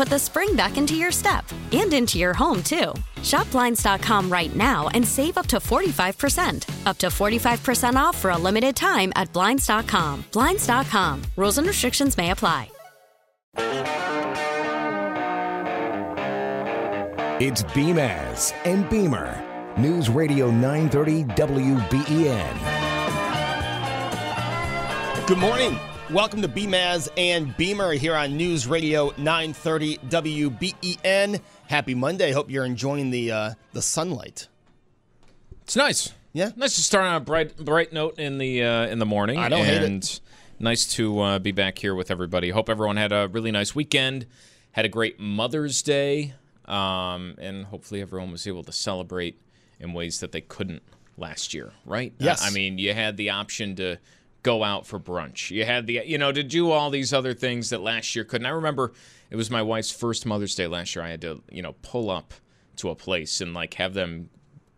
put the spring back into your step and into your home, too. Shop Blinds.com right now and save up to 45%. Up to 45% off for a limited time at Blinds.com. Blinds.com. Rules and restrictions may apply. It's Beamaz and Beamer. News Radio 930 WBEN. Good morning. Welcome to Beamaz and Beamer here on News Radio 930 WBEN. Happy Monday. Hope you're enjoying the uh, the sunlight. It's nice. Yeah. Nice to start on a bright bright note in the uh, in the morning. I don't hate it. nice to uh, be back here with everybody. Hope everyone had a really nice weekend. Had a great Mother's Day. Um, and hopefully everyone was able to celebrate in ways that they couldn't last year, right? Yes. I mean, you had the option to go out for brunch. You had the, you know, to do all these other things that last year couldn't. I remember it was my wife's first Mother's Day last year. I had to, you know, pull up to a place and like have them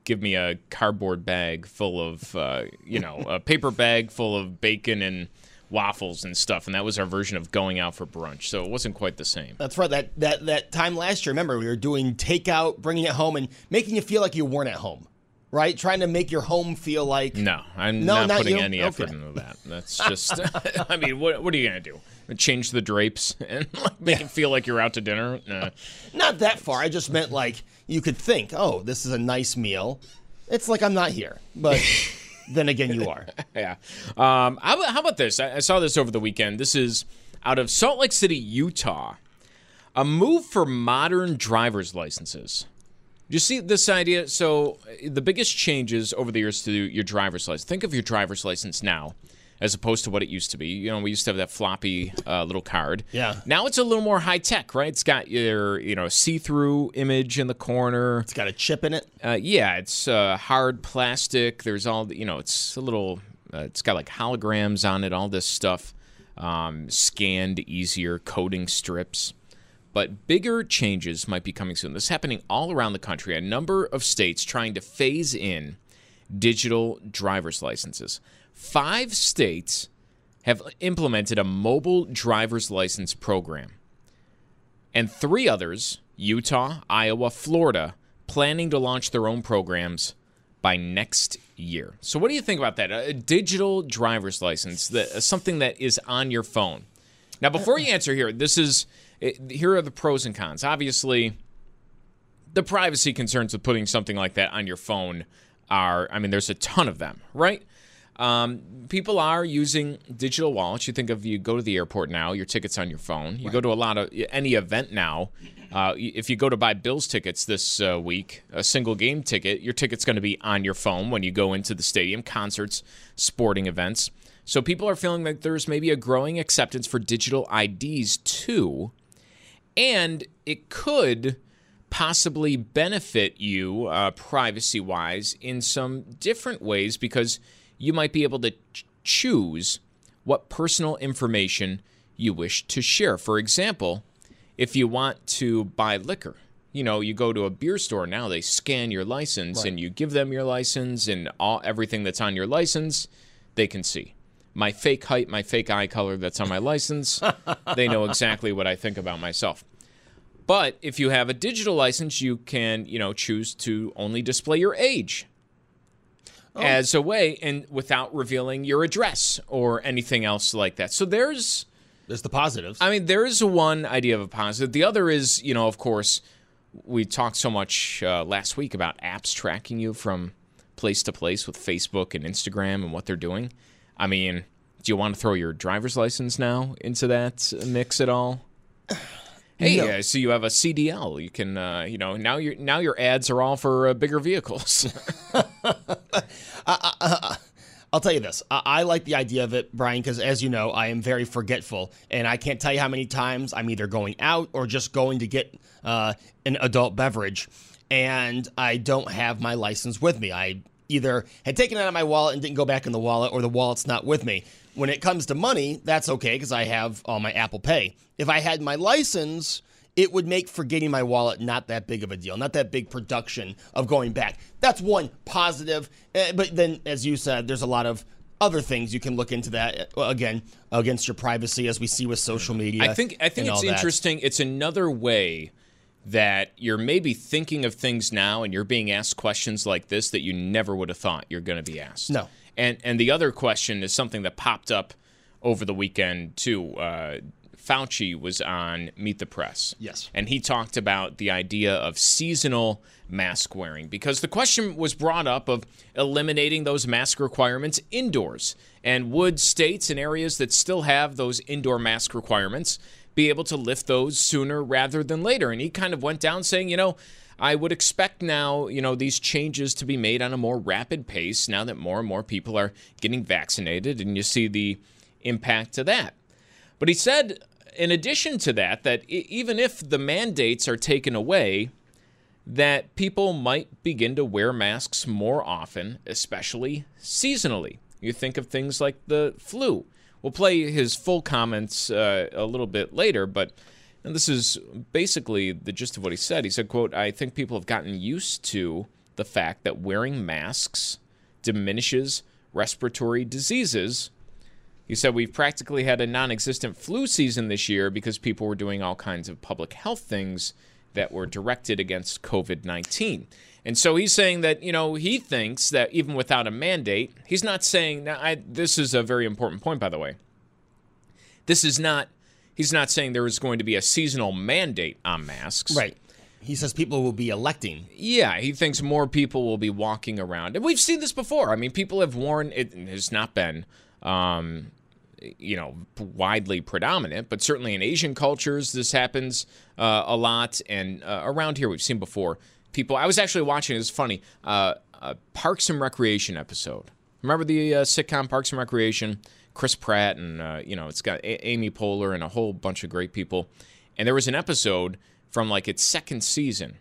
give me a cardboard bag full of, uh, you know, a paper bag full of bacon and waffles and stuff. And that was our version of going out for brunch. So it wasn't quite the same. That's right. That that that time last year, remember we were doing takeout, bringing it home, and making you feel like you weren't at home, right? Trying to make your home feel like No, I'm No, not, not putting you? any effort Okay. into that. That's just, I mean, what, what are you going to do? Change the drapes and like, make it feel like you're out to dinner? Nah. not that far. I just meant like you could think, oh, this is a nice meal. It's like I'm not here, but then again, you are. Yeah. Um, how, about, how about this? I, I saw this over the weekend. This is out of Salt Lake City, Utah. A move for modern driver's licenses. You see this idea? So, uh, the biggest changes over the years to your driver's license. Think of your driver's license now as opposed to what it used to be. You know, we used to have that floppy uh, little card. Yeah. Now it's a little more high tech, right? It's got your, you know, see through image in the corner. It's got a chip in it. Uh, yeah, it's uh, hard plastic. There's all the- you know. It's a little. Uh, it's got like holograms on it. All this stuff, um, scanned easier, coding strips. But bigger changes might be coming soon. This is happening all around the country. A number of states trying to phase in digital driver's licenses. Five states have implemented a mobile driver's license program and three others Utah, Iowa, Florida planning to launch their own programs by next year. So, what do you think about that? A digital driver's license, something that is on your phone. Now, before you answer here, this is it, here are the pros and cons. Obviously, the privacy concerns of putting something like that on your phone are, I mean, there's a ton of them, right? Um, people are using digital wallets. You think of you go to the airport now, your tickets on your phone. You go to a lot of any event now. Uh, if you go to buy Bills tickets this uh, week, a single game ticket, your ticket's going to be on your phone when you go into the stadium, concerts, sporting events. So people are feeling that there's maybe a growing acceptance for digital IDs too, and it could possibly benefit you uh, privacy wise in some different ways because you might be able to ch- choose what personal information you wish to share. For example, if you want to buy liquor, you know, you go to a beer store now, they scan your license and you give them your license and all everything that's on your license, they can see. My fake height, my fake eye color that's on my license. they know exactly what I think about myself. But if you have a digital license, you can, you know, choose to only display your age oh. as a way and without revealing your address or anything else like that. So there's there's the positives. I mean, there is one idea of a positive. The other is, you know, of course, we talked so much uh, last week about apps tracking you from place to place with Facebook and Instagram and what they're doing. I mean, do you want to throw your driver's license now into that mix at all? Hey, no. uh, so you have a CDL. You can, uh, you know, now your now your ads are all for uh, bigger vehicles. I'll tell you this. I, I, like the idea of it, Brian, because as you know, I am very forgetful, and I can't tell you how many times I'm either going out or just going to get uh, an adult beverage, and I don't have my license with me. I either had taken it out of my wallet and didn't go back in the wallet, or the wallet's not with me. When it comes to money, that's okay because I have all my Apple Pay. If I had my license, it would make forgetting my wallet not that big of a deal, not that big production of going back. That's one positive. Uh, but then, as you said, there's a lot of other things you can look into that uh, again against your privacy, as we see with social media. I think I think it's interesting. It's another way that you're maybe thinking of things now, and you're being asked questions like this that you never would have thought you're going to be asked. No. And and the other question is something that popped up over the weekend too. Uh, Fauci was on Meet the Press. Yes. And he talked about the idea of seasonal mask wearing because the question was brought up of eliminating those mask requirements indoors. And would states and areas that still have those indoor mask requirements be able to lift those sooner rather than later? And he kind of went down saying, you know, I would expect now, you know, these changes to be made on a more rapid pace now that more and more people are getting vaccinated and you see the impact of that. But he said in addition to that, that even if the mandates are taken away, that people might begin to wear masks more often, especially seasonally. You think of things like the flu. We'll play his full comments uh, a little bit later, but this is basically the gist of what he said. He said, quote, I think people have gotten used to the fact that wearing masks diminishes respiratory diseases he said, We've practically had a non existent flu season this year because people were doing all kinds of public health things that were directed against COVID 19. And so he's saying that, you know, he thinks that even without a mandate, he's not saying, now I, this is a very important point, by the way. This is not, he's not saying there is going to be a seasonal mandate on masks. Right. He says people will be electing. Yeah, he thinks more people will be walking around. And we've seen this before. I mean, people have worn, it has not been um, you know widely predominant, but certainly in Asian cultures this happens uh, a lot, and uh, around here we've seen before. People, I was actually watching. It's funny, uh, a Parks and Recreation episode. Remember the uh, sitcom Parks and Recreation? Chris Pratt and uh, you know it's got a- Amy Poehler and a whole bunch of great people. And there was an episode from like its second season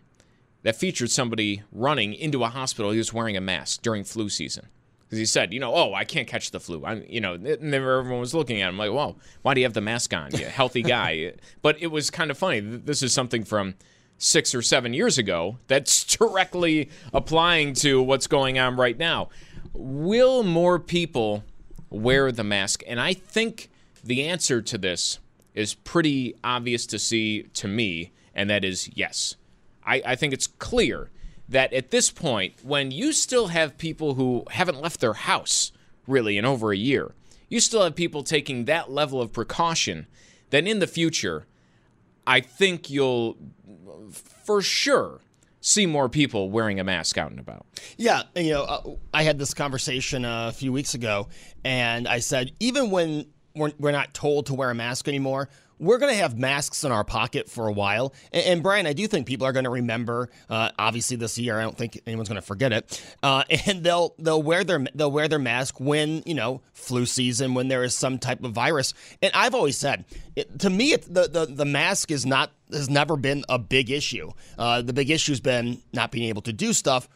that featured somebody running into a hospital. He was wearing a mask during flu season because he said, you know, oh, I can't catch the flu. I'm, you know, and everyone was looking at him like, well, why do you have the mask on? You healthy guy. but it was kind of funny. This is something from six or seven years ago that's directly applying to what's going on right now. Will more people wear the mask? And I think the answer to this is pretty obvious to see to me, and that is yes. I, I think it's clear that at this point, when you still have people who haven't left their house really in over a year, you still have people taking that level of precaution, then in the future, I think you'll for sure see more people wearing a mask out and about. Yeah, you know, uh, I had this conversation a few weeks ago, and I said even when we're not told to wear a mask anymore, we're going to have masks in our pocket for a while. And, and Brian, I do think people are going to remember. Uh, obviously, this year, I don't think anyone's going to forget it. Uh, and they'll they'll wear their they'll wear their mask when you know flu season, when there is some type of virus. And I've always said, it, to me, it, the, the the mask is not has never been a big issue. Uh, the big issue has been not being able to do stuff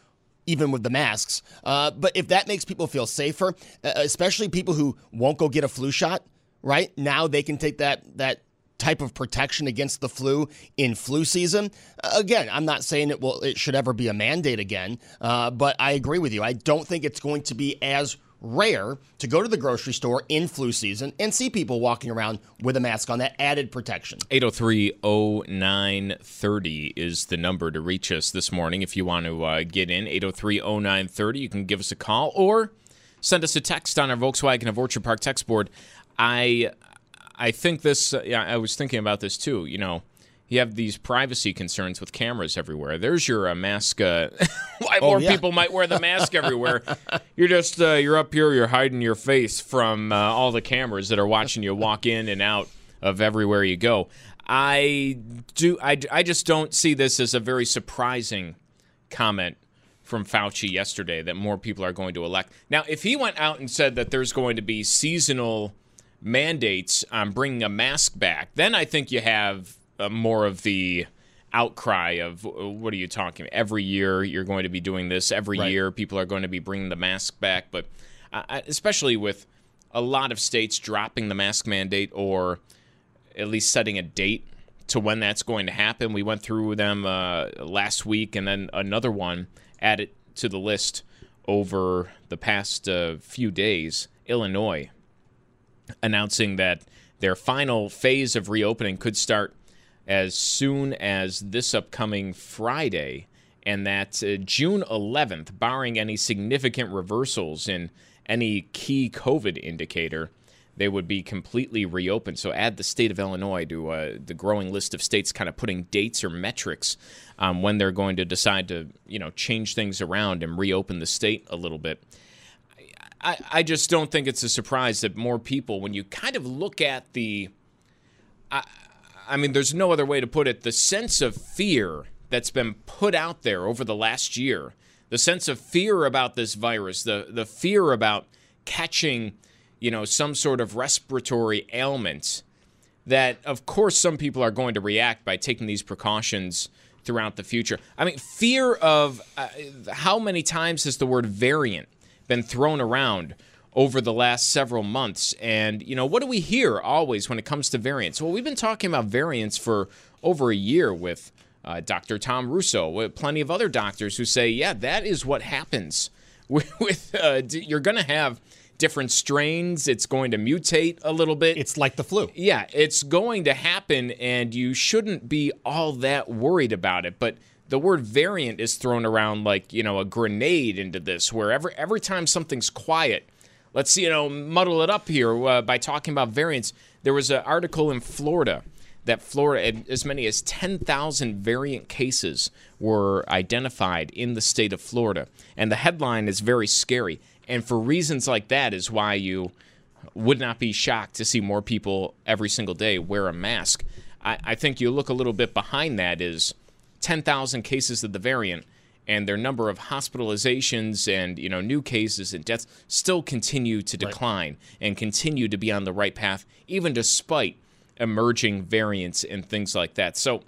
even with the masks. Uh, but if that makes people feel safer, especially people who won't go get a flu shot, right now they can take that that type of protection against the flu in flu season. Again, I'm not saying it will it should ever be a mandate again, uh, but I agree with you. I don't think it's going to be as rare to go to the grocery store in flu season and see people walking around with a mask on that added protection. 803-0930 is the number to reach us this morning if you want to uh, get in. 803-0930. You can give us a call or send us a text on our Volkswagen of Orchard Park text board. I I think this. Uh, yeah, I was thinking about this too. You know, you have these privacy concerns with cameras everywhere. There's your uh, mask. Uh, why Oh, more yeah. people might wear the mask everywhere? You're just uh, you're up here. You're hiding your face from uh, all the cameras that are watching you walk in and out of everywhere you go. I do. I, I just don't see this as a very surprising comment from Fauci yesterday that more people are going to elect. Now, if he went out and said that there's going to be seasonal mandates on bringing a mask back, then I think you have uh, more of the outcry of uh, what are you talking every year you're going to be doing this every Right. year people are going to be bringing the mask back but uh, especially with a lot of states dropping the mask mandate or at least setting a date to when that's going to happen. We went through them uh, last week, and then another one added to the list over the past uh, few days. Illinois announcing that their final phase of reopening could start as soon as this upcoming Friday, and that uh, June 11th, barring any significant reversals in any key COVID indicator, they would be completely reopened. So add the state of Illinois to uh, the growing list of states kind of putting dates or metrics um, when they're going to decide to, you know, change things around and reopen the state a little bit. I, I just don't think it's a surprise that more people, when you kind of look at the, I, I mean, there's no other way to put it, the sense of fear that's been put out there over the last year, the sense of fear about this virus, the, the fear about catching, you know, some sort of respiratory ailment, that of course some people are going to react by taking these precautions throughout the future. I mean, fear of uh, how many times has the word variant been thrown around over the last several months? And, you know, what do we hear always when it comes to variants? Well, we've been talking about variants for over a year with uh, Dr. Tom Russo, with plenty of other doctors who say, yeah, that is what happens with, with uh, you're going to have different strains. It's going to mutate a little bit. It's like the flu. Yeah, it's going to happen, and you shouldn't be all that worried about it. But the word variant is thrown around like you know a grenade into this, where every every time something's quiet, let's you know muddle it up here uh, by talking about variants. There was an article in Florida that Florida, as many as 10,000 variant cases were identified in the state of Florida, and the headline is very scary. And for reasons like that, is why you would not be shocked to see more people every single day wear a mask. I, I think you look a little bit behind that is 10,000 cases of the variant and their number of hospitalizations and you know new cases and deaths still continue to decline and continue to be on the right path even despite emerging variants and things like that. So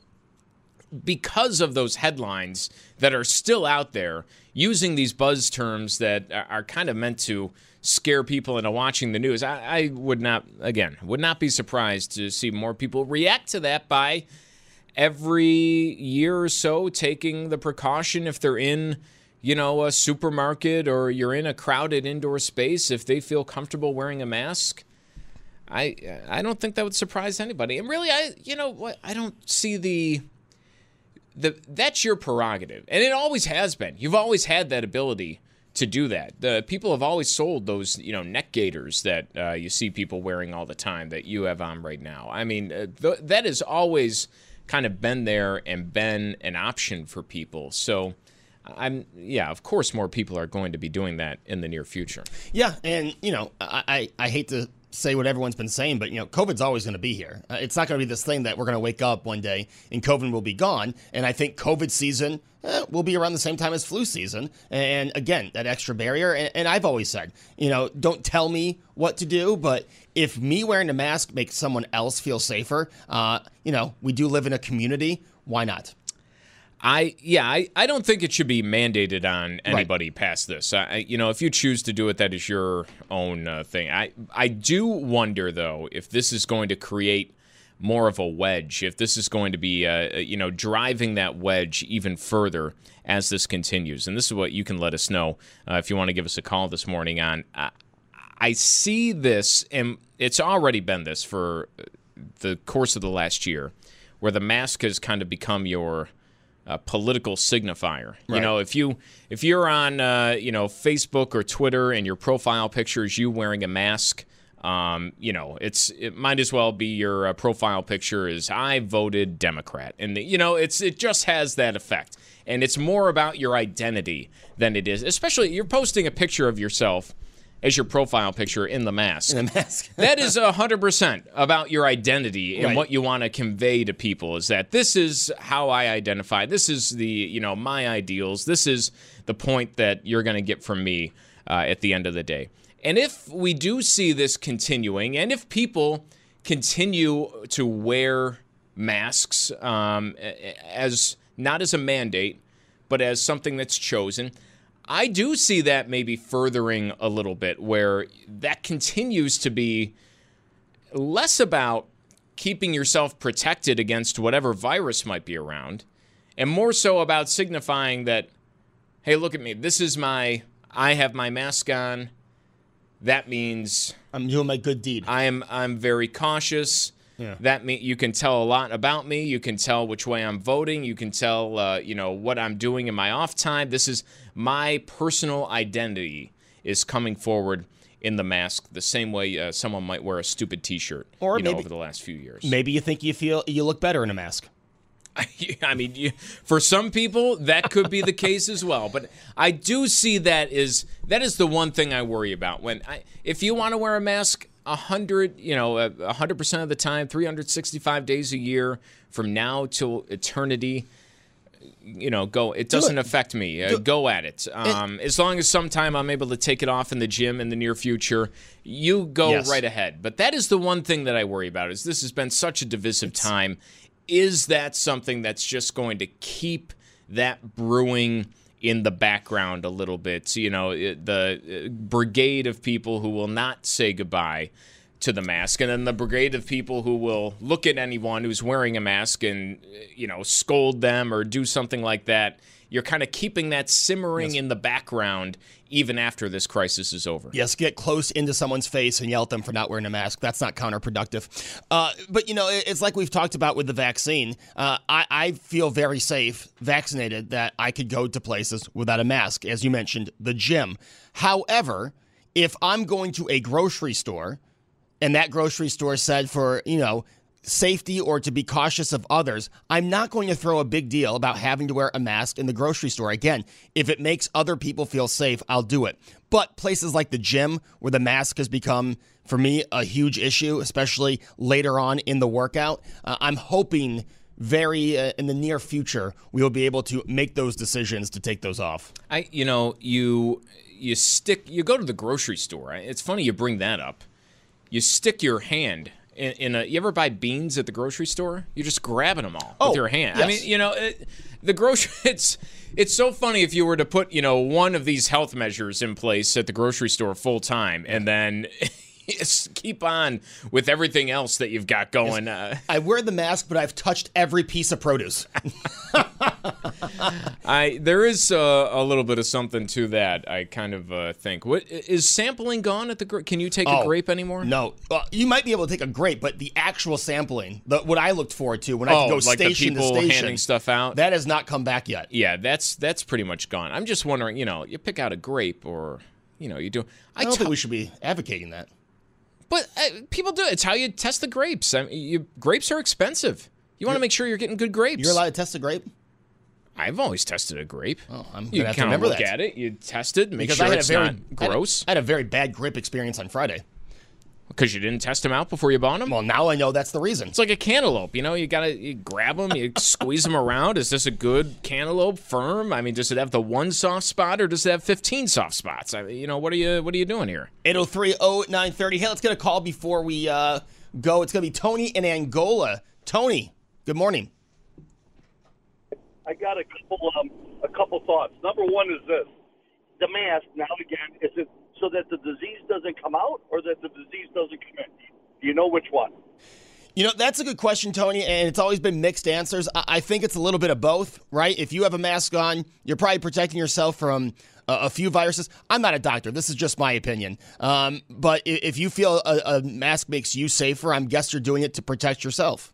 because of those headlines that are still out there using these buzz terms that are are kind of meant to scare people into watching the news, I, I would not, again, would not be surprised to see more people react to that by every year or so taking the precaution if they're in you know a supermarket or you're in a crowded indoor space if they feel comfortable wearing a mask i i don't think that would surprise anybody. And really i you know what? I don't see the the that's your prerogative. And it always has been. You've always had that ability to do that. The people have always sold those you know neck gaiters that uh, you see people wearing all the time that you have on right now. I mean uh, th- that has always kind of been there and been an option for people. So i'm yeah of course more people are going to be doing that in the near future. Yeah, and you know, I, I, I hate to say what everyone's been saying, but you know, COVID's always going to be here. Uh, it's not going to be this thing that we're going to wake up one day and COVID will be gone. And I think COVID season eh, will be around the same time as flu season. And again, that extra barrier. And, and I've always said, you know, don't tell me what to do, but if me wearing a mask makes someone else feel safer, uh, you know, we do live in a community. Why not? I yeah, I, I don't think it should be mandated on anybody past this. I, I- you know, if you choose to do it, that is your own uh, thing. I I do wonder though if this is going to create more of a wedge, if this is going to be, uh, you know, driving that wedge even further as this continues. And this is what you can let us know uh, if you want to give us a call this morning on. Uh, I see this, and it's already been this for the course of the last year, where the mask has kind of become your uh, political signifier. Right. You know, if you if you're on uh, you know Facebook or Twitter and your profile picture is you wearing a mask, um, you know, it's it might as well be your uh, profile picture is I voted Democrat, and the, you know, it's it just has that effect, and it's more about your identity than it is. Especially you're posting a picture of yourself as your profile picture in the mask. In the mask. that is 100% about your identity and right. what you want to convey to people is that this is how I identify. This is the, you know, my ideals. This is the point that you're going to get from me uh, at the end of the day. And if we do see this continuing, and if people continue to wear masks um, as not as a mandate, but as something that's chosen, I do see that maybe furthering a little bit where that continues to be less about keeping yourself protected against whatever virus might be around and more so about signifying that hey look at me. This is my i have my mask on. That means i'm doing my good deed. I am i'm very cautious yeah. That mean you can tell a lot about me. You can tell which way I'm voting. You can tell, uh, you know, what I'm doing in my off time. This is my personal identity is coming forward in the mask the same way uh, someone might wear a stupid T-shirt. Or you maybe, know, over the last few years. Maybe you think you feel you look better in a mask. I mean, you, for some people, that could be the case as well. But I do see that is that is the one thing I worry about. When I, if you want to wear a mask, a hundred, you know, a hundred percent of the time, 365 days a year from now till eternity. You know, go. It doesn't Do it. affect me. Uh, go at it. Um, it. As long as sometime I'm able to take it off in the gym in the near future, you go yes. right ahead. But that is the one thing that I worry about. Is this has been such a divisive it's, time? Is that something that's just going to keep that brewing? In the background a little bit. So, You know, the uh, brigade of people who will not say goodbye to the mask, and then the brigade of people who will look at anyone who's wearing a mask and, you know, scold them or do something like that you're kind of keeping that simmering yes. in the background even after this crisis is over. Yes, get close into someone's face and yell at them for not wearing a mask. That's not counterproductive. Uh, but, you know, it's like we've talked about with the vaccine. Uh, I, I feel very safe, vaccinated, that I could go to places without a mask, as you mentioned, the gym. However, if I'm going to a grocery store, and that grocery store said for, you know, safety or to be cautious of others, I'm not going to throw a big deal about having to wear a mask in the grocery store. Again, if it makes other people feel safe, I'll do it. But places like the gym, where the mask has become, for me, a huge issue, especially later on in the workout, uh, I'm hoping very uh, in the near future we will be able to make those decisions to take those off. I, you know, you you stick, you go to the grocery store. It's funny you bring that up. You stick your hand in, in a. You ever buy beans at the grocery store? You're just grabbing them all oh, with your hand. Yes. I mean, you know, it, the grocery. It's it's so funny if you were to put you know one of these health measures in place at the grocery store full time, and then. keep on with everything else that you've got going. Yes. Uh, I wear the mask, but I've touched every piece of produce. I there is uh, a little bit of something to that. I kind of uh, think. What is sampling gone at the? Can you take oh, a grape anymore? No, well, you might be able to take a grape, but the actual sampling, the, what I looked forward to when I oh, go like station to station, handing stuff out, that has not come back yet. Yeah, that's that's pretty much gone. I'm just wondering, you know, you pick out a grape or you know, you do. I, I don't t- think we should be advocating that. But uh, people do. It. It's how you test the grapes. I mean, you, grapes are expensive. You want to make sure you're getting good grapes. You're allowed to test a grape. I've always tested a grape. Oh, I'm you have to remember look that. at it. You test it, make because sure it's very, not gross. I had, a, I had a very bad grape experience on Friday. Because you didn't test them out before you bought them? Well, now I know that's the reason. It's like a cantaloupe. You know, you got to you grab them, you squeeze them around. Is this a good cantaloupe, firm? I mean, does it have the one soft spot or does it have 15 soft spots? I mean, you know, what are you what are you doing here? 803 0930. Hey, let's get a call before we uh, go. It's going to be Tony in Angola. Tony, good morning. I got a couple um, a couple thoughts. Number one is this: the mask. Now again, is it so that the disease doesn't come out or that the disease doesn't come in? Do you know which one? You know, that's a good question, Tony, and it's always been mixed answers. I think it's a little bit of both, right? If you have a mask on, you're probably protecting yourself from a few viruses. I'm not a doctor. This is just my opinion. Um, but if you feel a, a mask makes you safer, I'm guess you're doing it to protect yourself.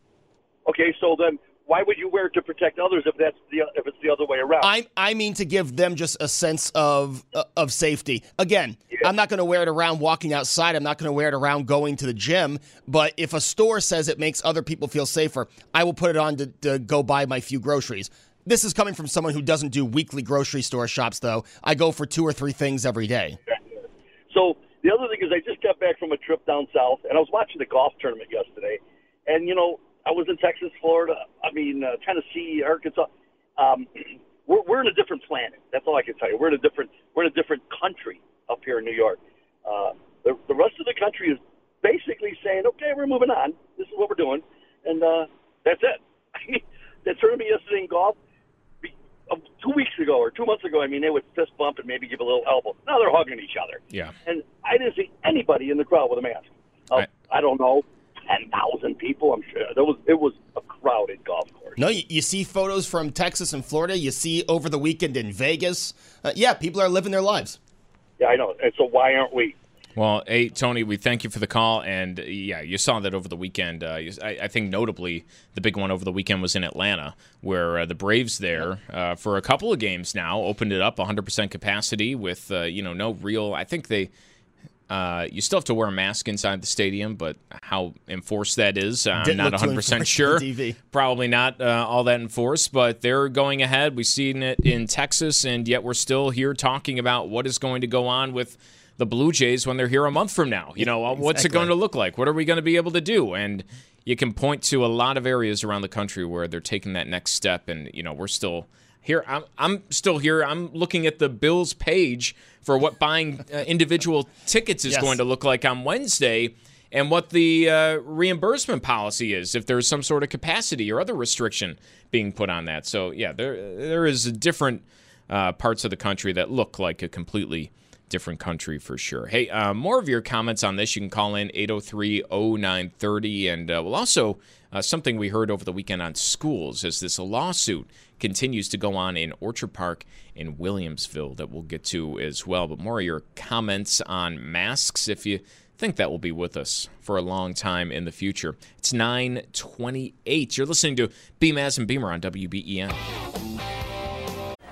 Okay, so then why would you wear it to protect others if that's the if it's the other way around? I I mean to give them just a sense of uh, of safety. Again, yeah. I'm not going to wear it around walking outside. I'm not going to wear it around going to the gym. But if a store says it makes other people feel safer, I will put it on to, to go buy my few groceries. This is coming from someone who doesn't do weekly grocery store shops, though. I go for two or three things every day. So the other thing is, I just got back from a trip down south, and I was watching the golf tournament yesterday. And you know, I was in Texas, Florida. I mean, uh, Tennessee, Arkansas. Um, we're we're in a different planet. That's all I can tell you. We're in a different we're in a different country up here in New York. Uh, the the rest of the country is basically saying, okay, we're moving on. This is what we're doing, and uh, that's it. I mean, that tournament yesterday in golf. Uh, two weeks ago or two months ago, I mean, they would fist bump and maybe give a little elbow. Now they're hugging each other. Yeah. And I didn't see anybody in the crowd with a mask. Uh, I, I don't know, ten thousand people. I'm sure there was. It was a crowded golf course. No, you, you see photos from Texas and Florida. You see over the weekend in Vegas. Uh, yeah, people are living their lives. Yeah, I know. And so why aren't we? Well, hey Tony, we thank you for the call, and yeah, you saw that over the weekend. Uh, I, I, think notably, the big one over the weekend was in Atlanta, where uh, the Braves there uh, for a couple of games now opened it up 100% capacity with uh, you know no real. I think they uh, you still have to wear a mask inside the stadium, but how enforced that is, I'm Didn't not 100% sure. Probably not uh, all that enforced, but they're going ahead. We've seen it in Texas, and yet we're still here talking about what is going to go on with the Blue Jays when they're here a month from now. You know, exactly. what's it going to look like? What are we going to be able to do? And you can point to a lot of areas around the country where they're taking that next step, and, you know, we're still – here I'm, I'm still here. I'm looking at the Bills page for what buying uh, individual tickets is yes. going to look like on Wednesday and what the uh, reimbursement policy is if there's some sort of capacity or other restriction being put on that. So yeah, there there is different uh, parts of the country that look like a completely different country for sure. Hey, uh, more of your comments on this, you can call in 803 0930. And uh, we'll also, uh, something we heard over the weekend on schools is this lawsuit continues to go on in Orchard Park in Williamsville that we'll get to as well. But more of your comments on masks if you think that will be with us for a long time in the future. It's 928. You're listening to Beamaz and Beamer on WBEN.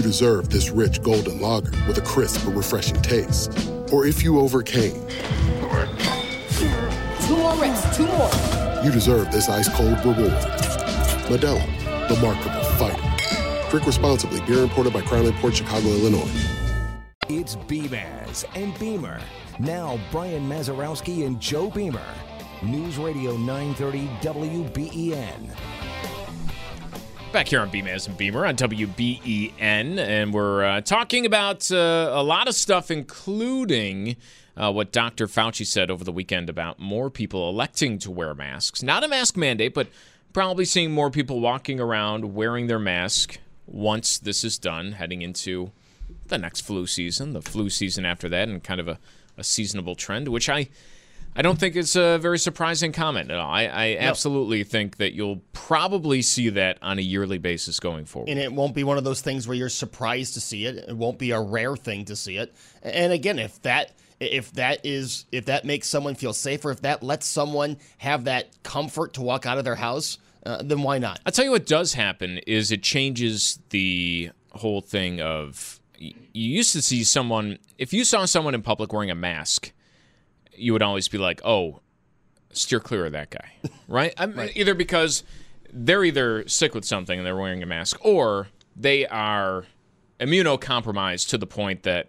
you deserve this rich golden lager with a crisp but refreshing taste. Or if you overcame. Two more reps, two more. You deserve this ice cold reward. Modelo, the Markable Fighter. Drink responsibly. Beer imported by Crown Imports Chicago, Illinois. It's Beamaz and Beamer. Now Brian Mazurowski and Joe Beamer. News Radio 930 WBEN. Back here on Beamaz and Beamer on WBEN, and we're uh, talking about uh, a lot of stuff, including uh, what Dr. Fauci said over the weekend about more people electing to wear masks. Not a mask mandate, but probably seeing more people walking around wearing their mask once this is done, heading into the next flu season, the flu season after that, and kind of a, a seasonable trend, which I I don't think it's a very surprising comment at all. I, I no. absolutely think that you'll probably see that on a yearly basis going forward. And it won't be one of those things where you're surprised to see it. It won't be a rare thing to see it. And again, if that if that is if that makes someone feel safer, if that lets someone have that comfort to walk out of their house, uh, then why not? I'll tell you what does happen is it changes the whole thing of you used to see someone if you saw someone in public wearing a mask you would always be like, oh, steer clear of that guy, right? right? Either because they're either sick with something and they're wearing a mask, or they are immunocompromised to the point that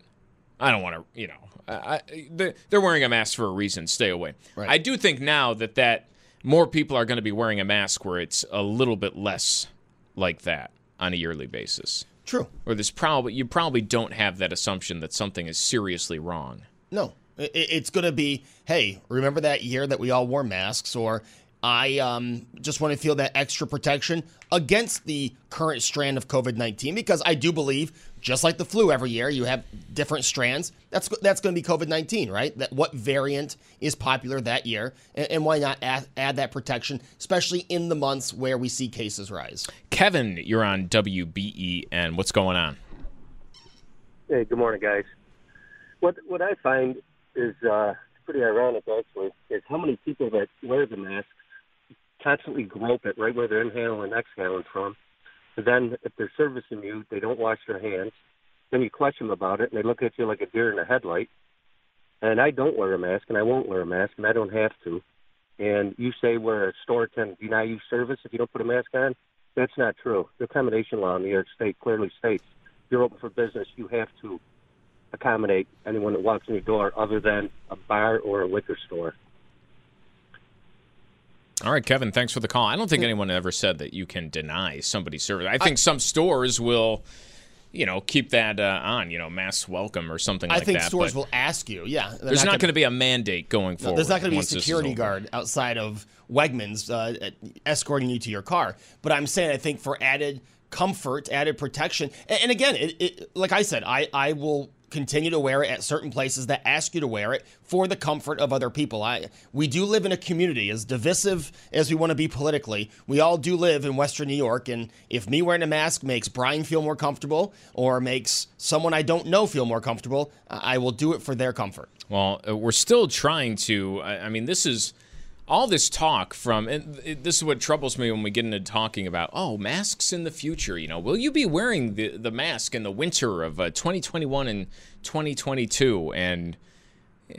I don't want to, you know, I, they're wearing a mask for a reason. Stay away. Right. I do think now that that more people are going to be wearing a mask where it's a little bit less like that on a yearly basis. True. Or there's probably you probably don't have that assumption that something is seriously wrong. No, it's going to be, hey, remember that year that we all wore masks, or I um, just want to feel that extra protection against the current strand of COVID 19 because I do believe, just like the flu every year, you have different strands. That's that's going to be COVID 19, right? That what variant is popular that year, and, and why not add, add, that protection, especially in the months where we see cases rise? Kevin, you're on WBEN. What's going on? Hey, good morning, guys. What what I find is uh, pretty ironic, actually, is how many people that wear the mask constantly grope it right where they're inhaling and exhaling from. And then if they're servicing you, they don't wash their hands. Then you question them about it, and they look at you like a deer in a headlight. And I don't wear a mask, and I won't wear a mask, and I don't have to. And you say where a store can deny you service if you don't put a mask on. That's not true. The accommodation law in New York State clearly states if you're open for business, you have to accommodate anyone that walks in your door other than a bar or a liquor store. All right, Kevin, thanks for the call. I don't think anyone ever said that you can deny somebody service. I think I, some stores will, you know, keep that uh, on, you know, mass welcome or something I like that. I think stores will ask you, yeah. There's not, not going to be a mandate going forward. there's not going to be a security guard outside of Wegmans uh, escorting you to your car. But I'm saying I think for added comfort, added protection, and, and again, it, it, like I said, I, I will continue to wear it at certain places that ask you to wear it for the comfort of other people. I we do live in a community as divisive as we want to be politically. We all do live in Western New York, and if me wearing a mask makes Brian feel more comfortable or makes someone I don't know feel more comfortable, I will do it for their comfort. Well, uh, we're still trying to. I mean, this is all this talk from and this is what troubles me when we get into talking about oh masks in the future you know will you be wearing the, the mask in the winter of uh, 2021 and 2022 and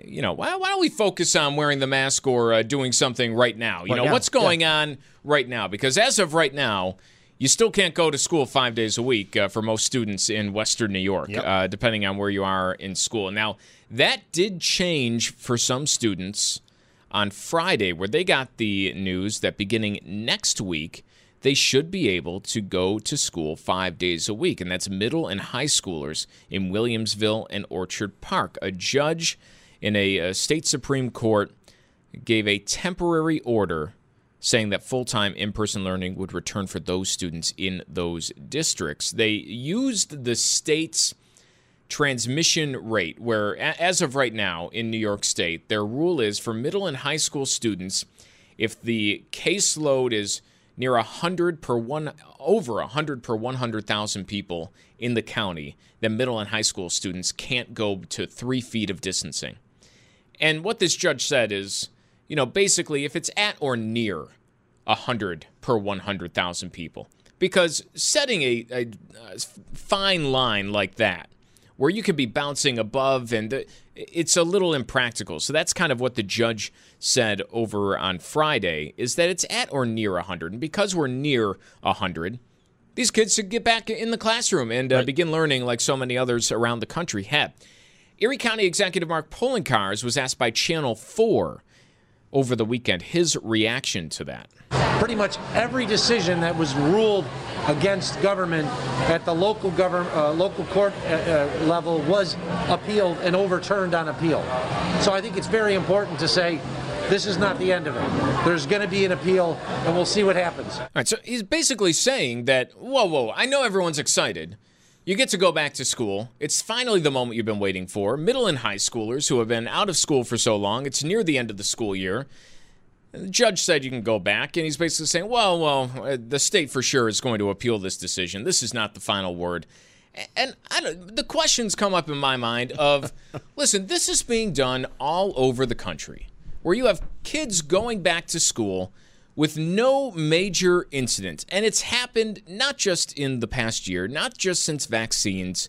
you know why, why, don't we focus on wearing the mask or uh, doing something right now you right know now. what's going yeah. on right now because as of right now you still can't go to school five days a week uh, for most students in Western New York, yep. uh, depending on where you are in school. Now, that did change for some students on Friday, where they got the news that beginning next week, they should be able to go to school five days a week. And that's middle and high schoolers in Williamsville and Orchard Park. A judge in a, a state Supreme Court gave a temporary order saying that full time in person learning would return for those students in those districts. They used the state's transmission rate, where as of right now in New York State, their rule is for middle and high school students, if the caseload is near 100 per one over 100 per 100,000 people in the county, then middle and high school students can't go to three feet of distancing. And what this judge said is, you know, basically, if it's at or near 100 per 100,000 people, because setting a, a, a fine line like that where you could be bouncing above and it's a little impractical. So that's kind of what the judge said over on Friday is that it's at or near 100. And because we're near 100, these kids should get back in the classroom and uh, right. begin learning like so many others around the country have. Erie County Executive Mark Poloncarz was asked by Channel 4 over the weekend his reaction to that. Pretty much every decision that was ruled against government at the local government, uh, local court uh, uh, level was appealed and overturned on appeal. So I think it's very important to say this is not the end of it. There's going to be an appeal, and we'll see what happens. All right, so he's basically saying that, whoa, whoa, I know everyone's excited. You get to go back to school. It's finally the moment you've been waiting for. Middle and high schoolers who have been out of school for so long, it's near the end of the school year. The judge said you can go back, and he's basically saying, well, well, uh, the state for sure is going to appeal this decision. This is not the final word. And the questions come up in my mind of, listen, this is being done all over the country, where you have kids going back to school with no major incident. And it's happened not just in the past year, not just since vaccines,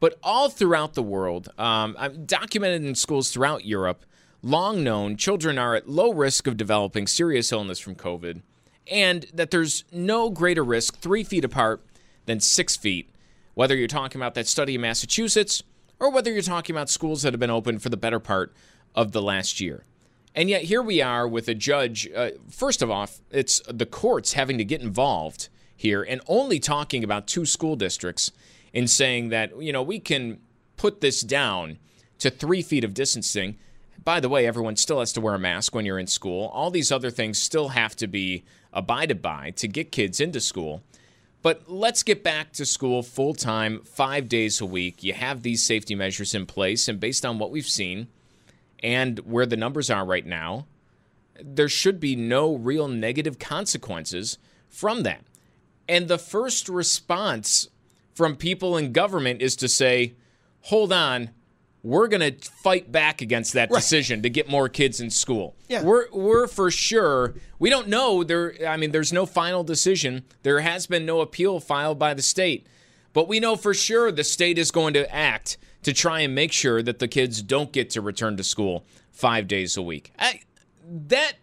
but all throughout the world. Um, I'm documented in schools throughout Europe long known children are at low risk of developing serious illness from COVID, and that there's no greater risk three feet apart than six feet, whether you're talking about that study in Massachusetts or whether you're talking about schools that have been open for the better part of the last year. And yet, here we are with a judge. Uh, first of all, it's the courts having to get involved here and only talking about two school districts and saying that, you know, we can put this down to three feet of distancing by the way, everyone still has to wear a mask when you're in school. All these other things still have to be abided by to get kids into school. But let's get back to school full time, five days a week. You have these safety measures in place, and based on what we've seen and where the numbers are right now, there should be no real negative consequences from that. And the first response from people in government is to say, hold on, we're going to fight back against that right. decision to get more kids in school. Yeah. We're we're for sure. We don't know there I mean there's no final decision. There has been no appeal filed by the state. But we know for sure the state is going to act to try and make sure that the kids don't get to return to school 5 days a week. I, that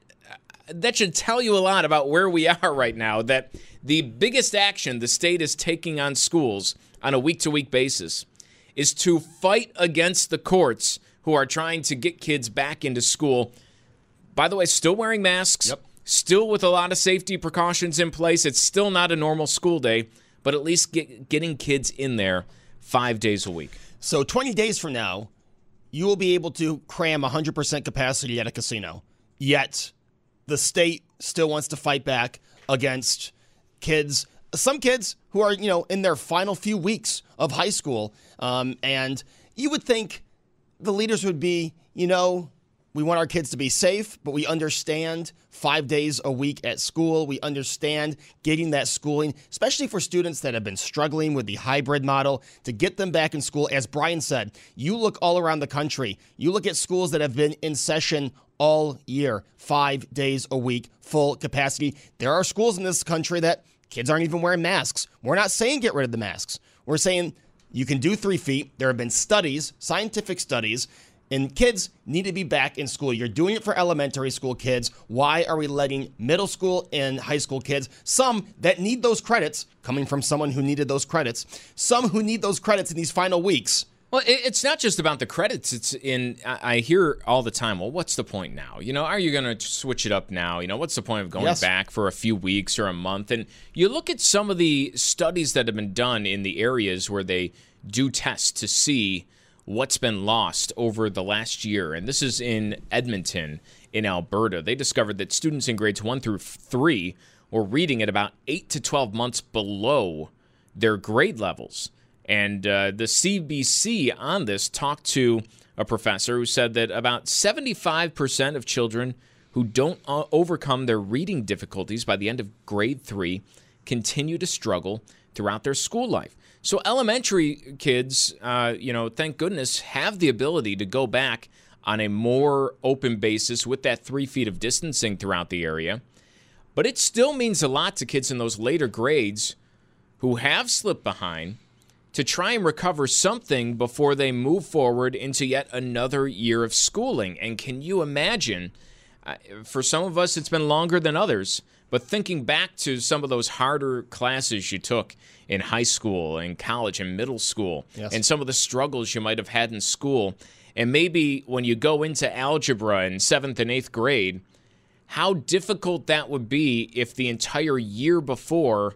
that should tell you a lot about where we are right now that the biggest action the state is taking on schools on a week to week basis is to fight against the courts who are trying to get kids back into school. By the way, still wearing masks, yep. still with a lot of safety precautions in place. It's still not a normal school day, but at least get, getting kids in there five days a week. So 20 days from now, you will be able to cram 100% capacity at a casino. Yet, the state still wants to fight back against kids some kids who are, you know, in their final few weeks of high school. Um, and you would think the leaders would be, you know, we want our kids to be safe, but we understand five days a week at school. We understand getting that schooling, especially for students that have been struggling with the hybrid model, to get them back in school. As Brian said, you look all around the country, you look at schools that have been in session all year, five days a week, full capacity. There are schools in this country that Kids aren't even wearing masks. We're not saying get rid of the masks. We're saying you can do three feet. There have been studies, scientific studies, and kids need to be back in school. You're doing it for elementary school kids. Why are we letting middle school and high school kids, some that need those credits, coming from someone who needed those credits, some who need those credits in these final weeks, well, it's not just about the credits. It's in. I hear all the time. Well, what's the point now? You know, are you going to switch it up now? You know, what's the point of going yes. back for a few weeks or a month? And you look at some of the studies that have been done in the areas where they do tests to see what's been lost over the last year. And this is in Edmonton, in Alberta. They discovered that students in grades one through three were reading at about eight to twelve months below their grade levels. And uh, the CBC on this talked to a professor who said that about 75% of children who don't uh, overcome their reading difficulties by the end of grade three continue to struggle throughout their school life. So elementary kids, uh, you know, thank goodness, have the ability to go back on a more open basis with that three feet of distancing throughout the area. But it still means a lot to kids in those later grades who have slipped behind to try and recover something before they move forward into yet another year of schooling. And can you imagine? Uh, for some of us, it's been longer than others. But thinking back to some of those harder classes you took in high school and college and middle school, yes. and some of the struggles you might have had in school, and maybe when you go into algebra in seventh and eighth grade, how difficult that would be if the entire year before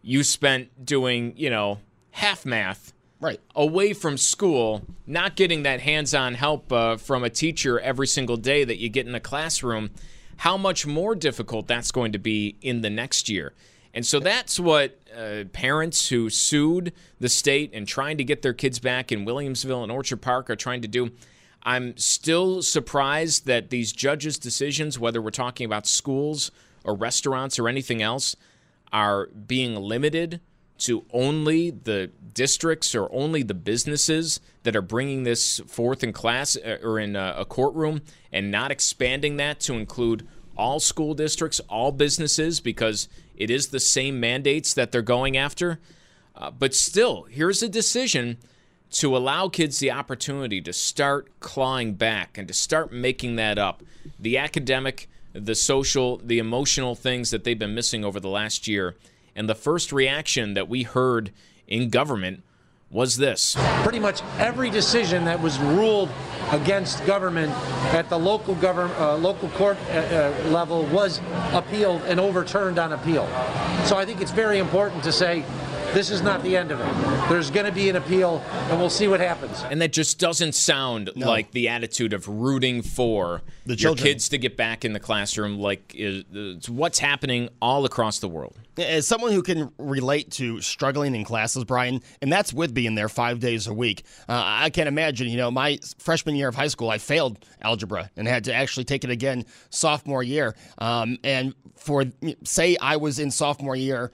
you spent doing, you know, half math right away from school, not getting that hands-on help uh, from a teacher every single day that you get in a classroom, how much more difficult that's going to be in the next year. And so that's what uh, parents who sued the state and trying to get their kids back in Williamsville and Orchard Park are trying to do. I'm still surprised that these judges' decisions, whether we're talking about schools or restaurants or anything else, are being limited to only the districts or only the businesses that are bringing this forth in class uh, or in a, a courtroom and not expanding that to include all school districts, all businesses, because it is the same mandates that they're going after. Uh, but still, here's a decision to allow kids the opportunity to start clawing back and to start making that up. The academic, the social, the emotional things that they've been missing over the last year. And the first reaction that we heard in government was this. Pretty much every decision that was ruled against government at the local government, uh, local court uh, uh, level was appealed and overturned on appeal. So I think it's very important to say this is not the end of it. There's going to be an appeal, and we'll see what happens. And that just doesn't sound no. like the attitude of rooting for the your kids to get back in the classroom, like is, what's happening all across the world. As someone who can relate to struggling in classes, Brian, and that's with being there five days a week, uh, I can't imagine. You know, my freshman year of high school, I failed algebra and had to actually take it again sophomore year. Um, and for say I was in sophomore year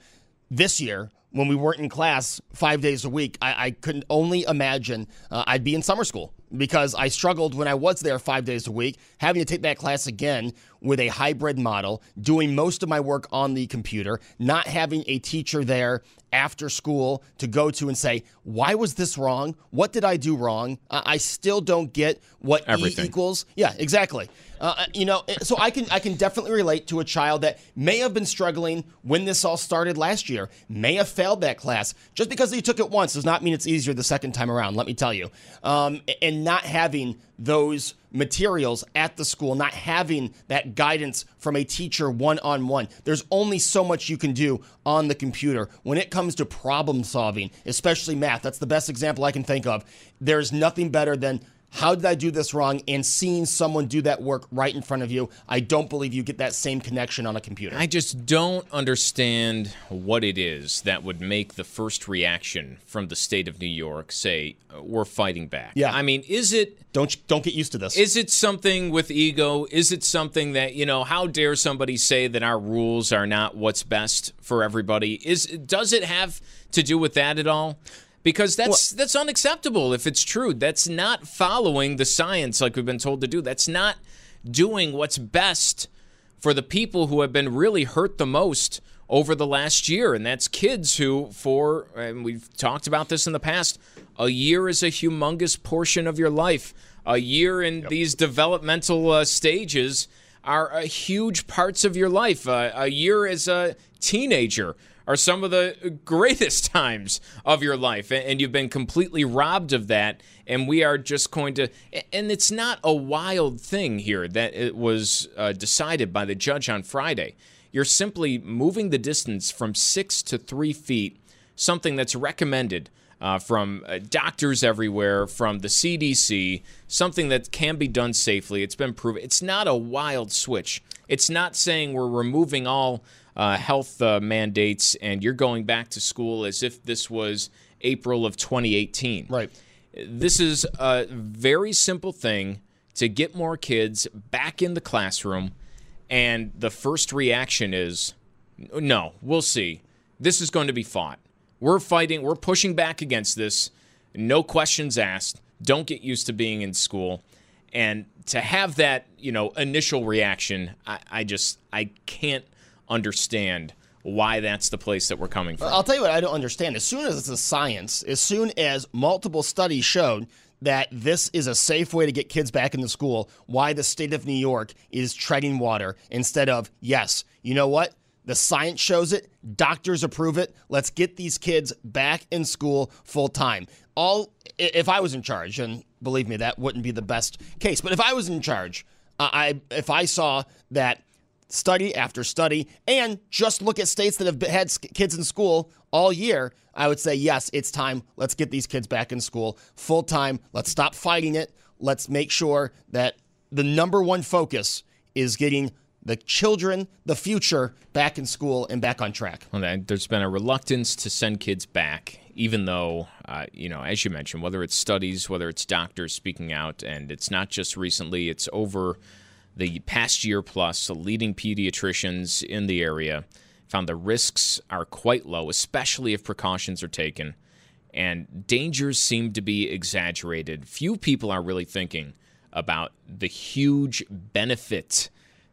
this year when we weren't in class five days a week, I, I couldn't only imagine uh, I'd be in summer school because I struggled when I was there five days a week, having to take that class again with a hybrid model, doing most of my work on the computer, not having a teacher there after school to go to and say, why was this wrong? What did I do wrong? I still don't get what Everything. E equals. Yeah, exactly. Uh, uh, you know, so I can I can definitely relate to a child that may have been struggling when this all started last year, may have failed that class. Just because you took it once does not mean it's easier the second time around. Let me tell you, um, and not having those materials at the school, not having that guidance from a teacher one on one. There's only so much you can do on the computer when it comes to problem solving, especially math. That's the best example I can think of. There's nothing better than how did I do this wrong? And seeing someone do that work right in front of you, I don't believe you get that same connection on a computer. I just don't understand what it is that would make the first reaction from the state of New York say uh, we're fighting back. Yeah, I mean, is it? Don't don't get used to this. Is it something with ego? Is it something that you know? How dare somebody say that our rules are not what's best for everybody? Is does it have to do with that at all? Because that's well, that's unacceptable if it's true. That's not following the science like we've been told to do. That's not doing what's best for the people who have been really hurt the most over the last year, and that's kids who, for and we've talked about this in the past, a year is a humongous portion of your life. A year in yep. these developmental uh, stages are uh, huge parts of your life. Uh, a year as a teenager are some of the greatest times of your life, and you've been completely robbed of that. And we are just going to, and it's not a wild thing here that it was uh, decided by the judge on Friday. You're simply moving the distance from six to three feet, something that's recommended. Uh, from uh, doctors everywhere, from the CDC, something that can be done safely. It's been proven. It's not a wild switch. It's not saying we're removing all uh, health uh, mandates and you're going back to school as if this was April of 2018. Right. This is a very simple thing to get more kids back in the classroom. And the first reaction is no, we'll see. This is going to be fought. We're fighting, we're pushing back against this. No questions asked. Don't get used to being in school. And to have that, you know, initial reaction, I, I just I can't understand why that's the place that we're coming from. I'll tell you what I don't understand. As soon as it's a science, as soon as multiple studies showed that this is a safe way to get kids back into school, why the state of New York is treading water instead of, yes, you know what? The science shows it, doctors approve it. Let's get these kids back in school full time. All if I was in charge, and believe me, that wouldn't be the best case, but if I was in charge, I if I saw that study after study, and just look at states that have had kids in school all year, I would say, yes, it's time. Let's get these kids back in school full time. Let's stop fighting it. Let's make sure that the number one focus is getting the children, the future, back in school and back on track. Well, there's been a reluctance to send kids back, even though, uh, you know, as you mentioned, whether it's studies, whether it's doctors speaking out, and it's not just recently, it's over the past year plus. Leading pediatricians in the area found the risks are quite low, especially if precautions are taken, and dangers seem to be exaggerated. Few people are really thinking about the huge benefit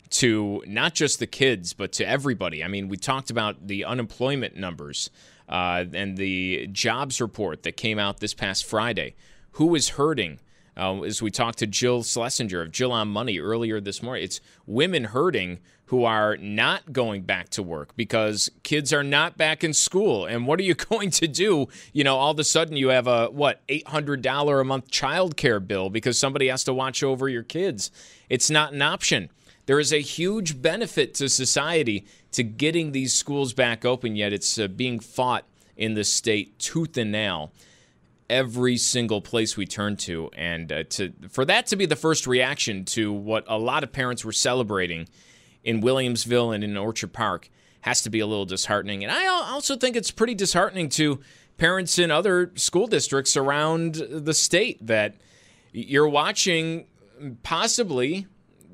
to not just the kids, but to everybody. I mean, we talked about the unemployment numbers uh, and the jobs report that came out this past Friday. Who is hurting? Uh, as we talked to Jill Schlesinger of Jill on Money earlier this morning, it's women hurting who are not going back to work because kids are not back in school. And what are you going to do? You know, all of a sudden you have a, what, $800 a month child care bill because somebody has to watch over your kids. It's not an option. There is a huge benefit to society to getting these schools back open, yet it's uh, being fought in the state tooth and nail every single place we turn to. And uh, to for that to be the first reaction to what a lot of parents were celebrating in Williamsville and in Orchard Park has to be a little disheartening. And I also think it's pretty disheartening to parents in other school districts around the state that you're watching possibly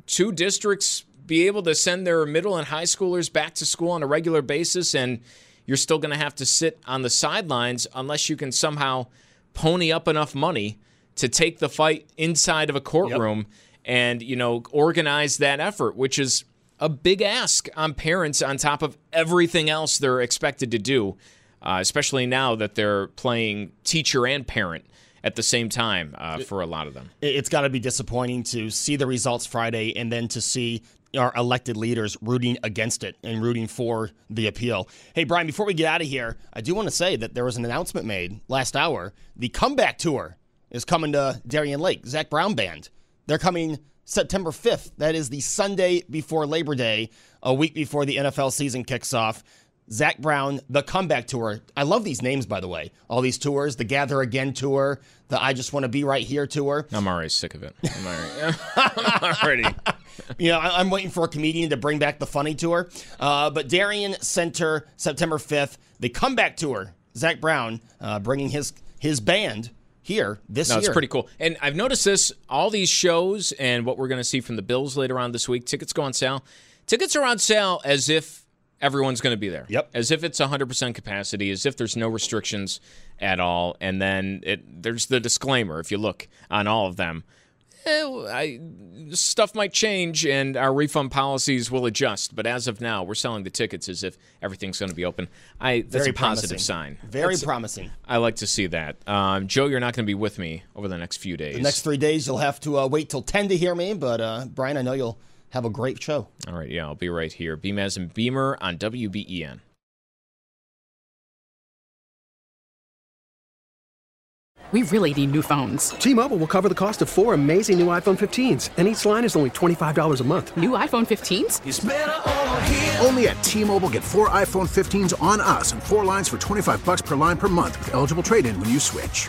two districts be able to send their middle and high schoolers back to school on a regular basis and you're still going to have to sit on the sidelines unless you can somehow pony up enough money to take the fight inside of a courtroom yep. and you know organize that effort which is a big ask on parents on top of everything else they're expected to do uh, especially now that they're playing teacher and parent at the same time uh, for a lot of them. It's got to be disappointing to see the results Friday and then to see our elected leaders rooting against it and rooting for the appeal. Hey, Brian, before we get out of here, I do want to say that there was an announcement made last hour. The comeback tour is coming to Darien Lake, Zac Brown Band. They're coming September 5th. That is the Sunday before Labor Day, a week before the NFL season kicks off. Zac Brown, the comeback tour. I love these names, by the way. All these tours, the Gather Again tour, the I Just Want to Be Right Here tour. I'm already sick of it. I'm already. I'm already. you know, I'm waiting for a comedian to bring back the funny tour. Uh, but Darien Center, September 5th, the comeback tour. Zac Brown uh, bringing his his band here this no, year. It's pretty cool. And I've noticed this all these shows and what we're going to see from the Bills later on this week. Tickets go on sale. Tickets are on sale as if everyone's going to be there. Yep. As if it's 100% capacity, as if there's no restrictions at all. And then it, there's the disclaimer if you look on all of them. Eh, I, stuff might change and our refund policies will adjust. But as of now, we're selling the tickets as if everything's going to be open. I that's Very a positive promising. sign. Very That's- promising. I like to see that. Um, Joe, you're not going to be with me over the next few days. The next three days, you'll have to uh, wait till 10 to hear me. But uh, Brian, I know you'll have a great show. All right, yeah, I'll be right here. Beamaz and Beamer on E WBEN. We really need new phones. T-Mobile will cover the cost of four amazing new iPhone 15s, and each line is only $25 a month. New iPhone 15s? Only at T-Mobile get four iPhone 15s on us and four lines for 25 bucks per line per month with eligible trade-in when you switch.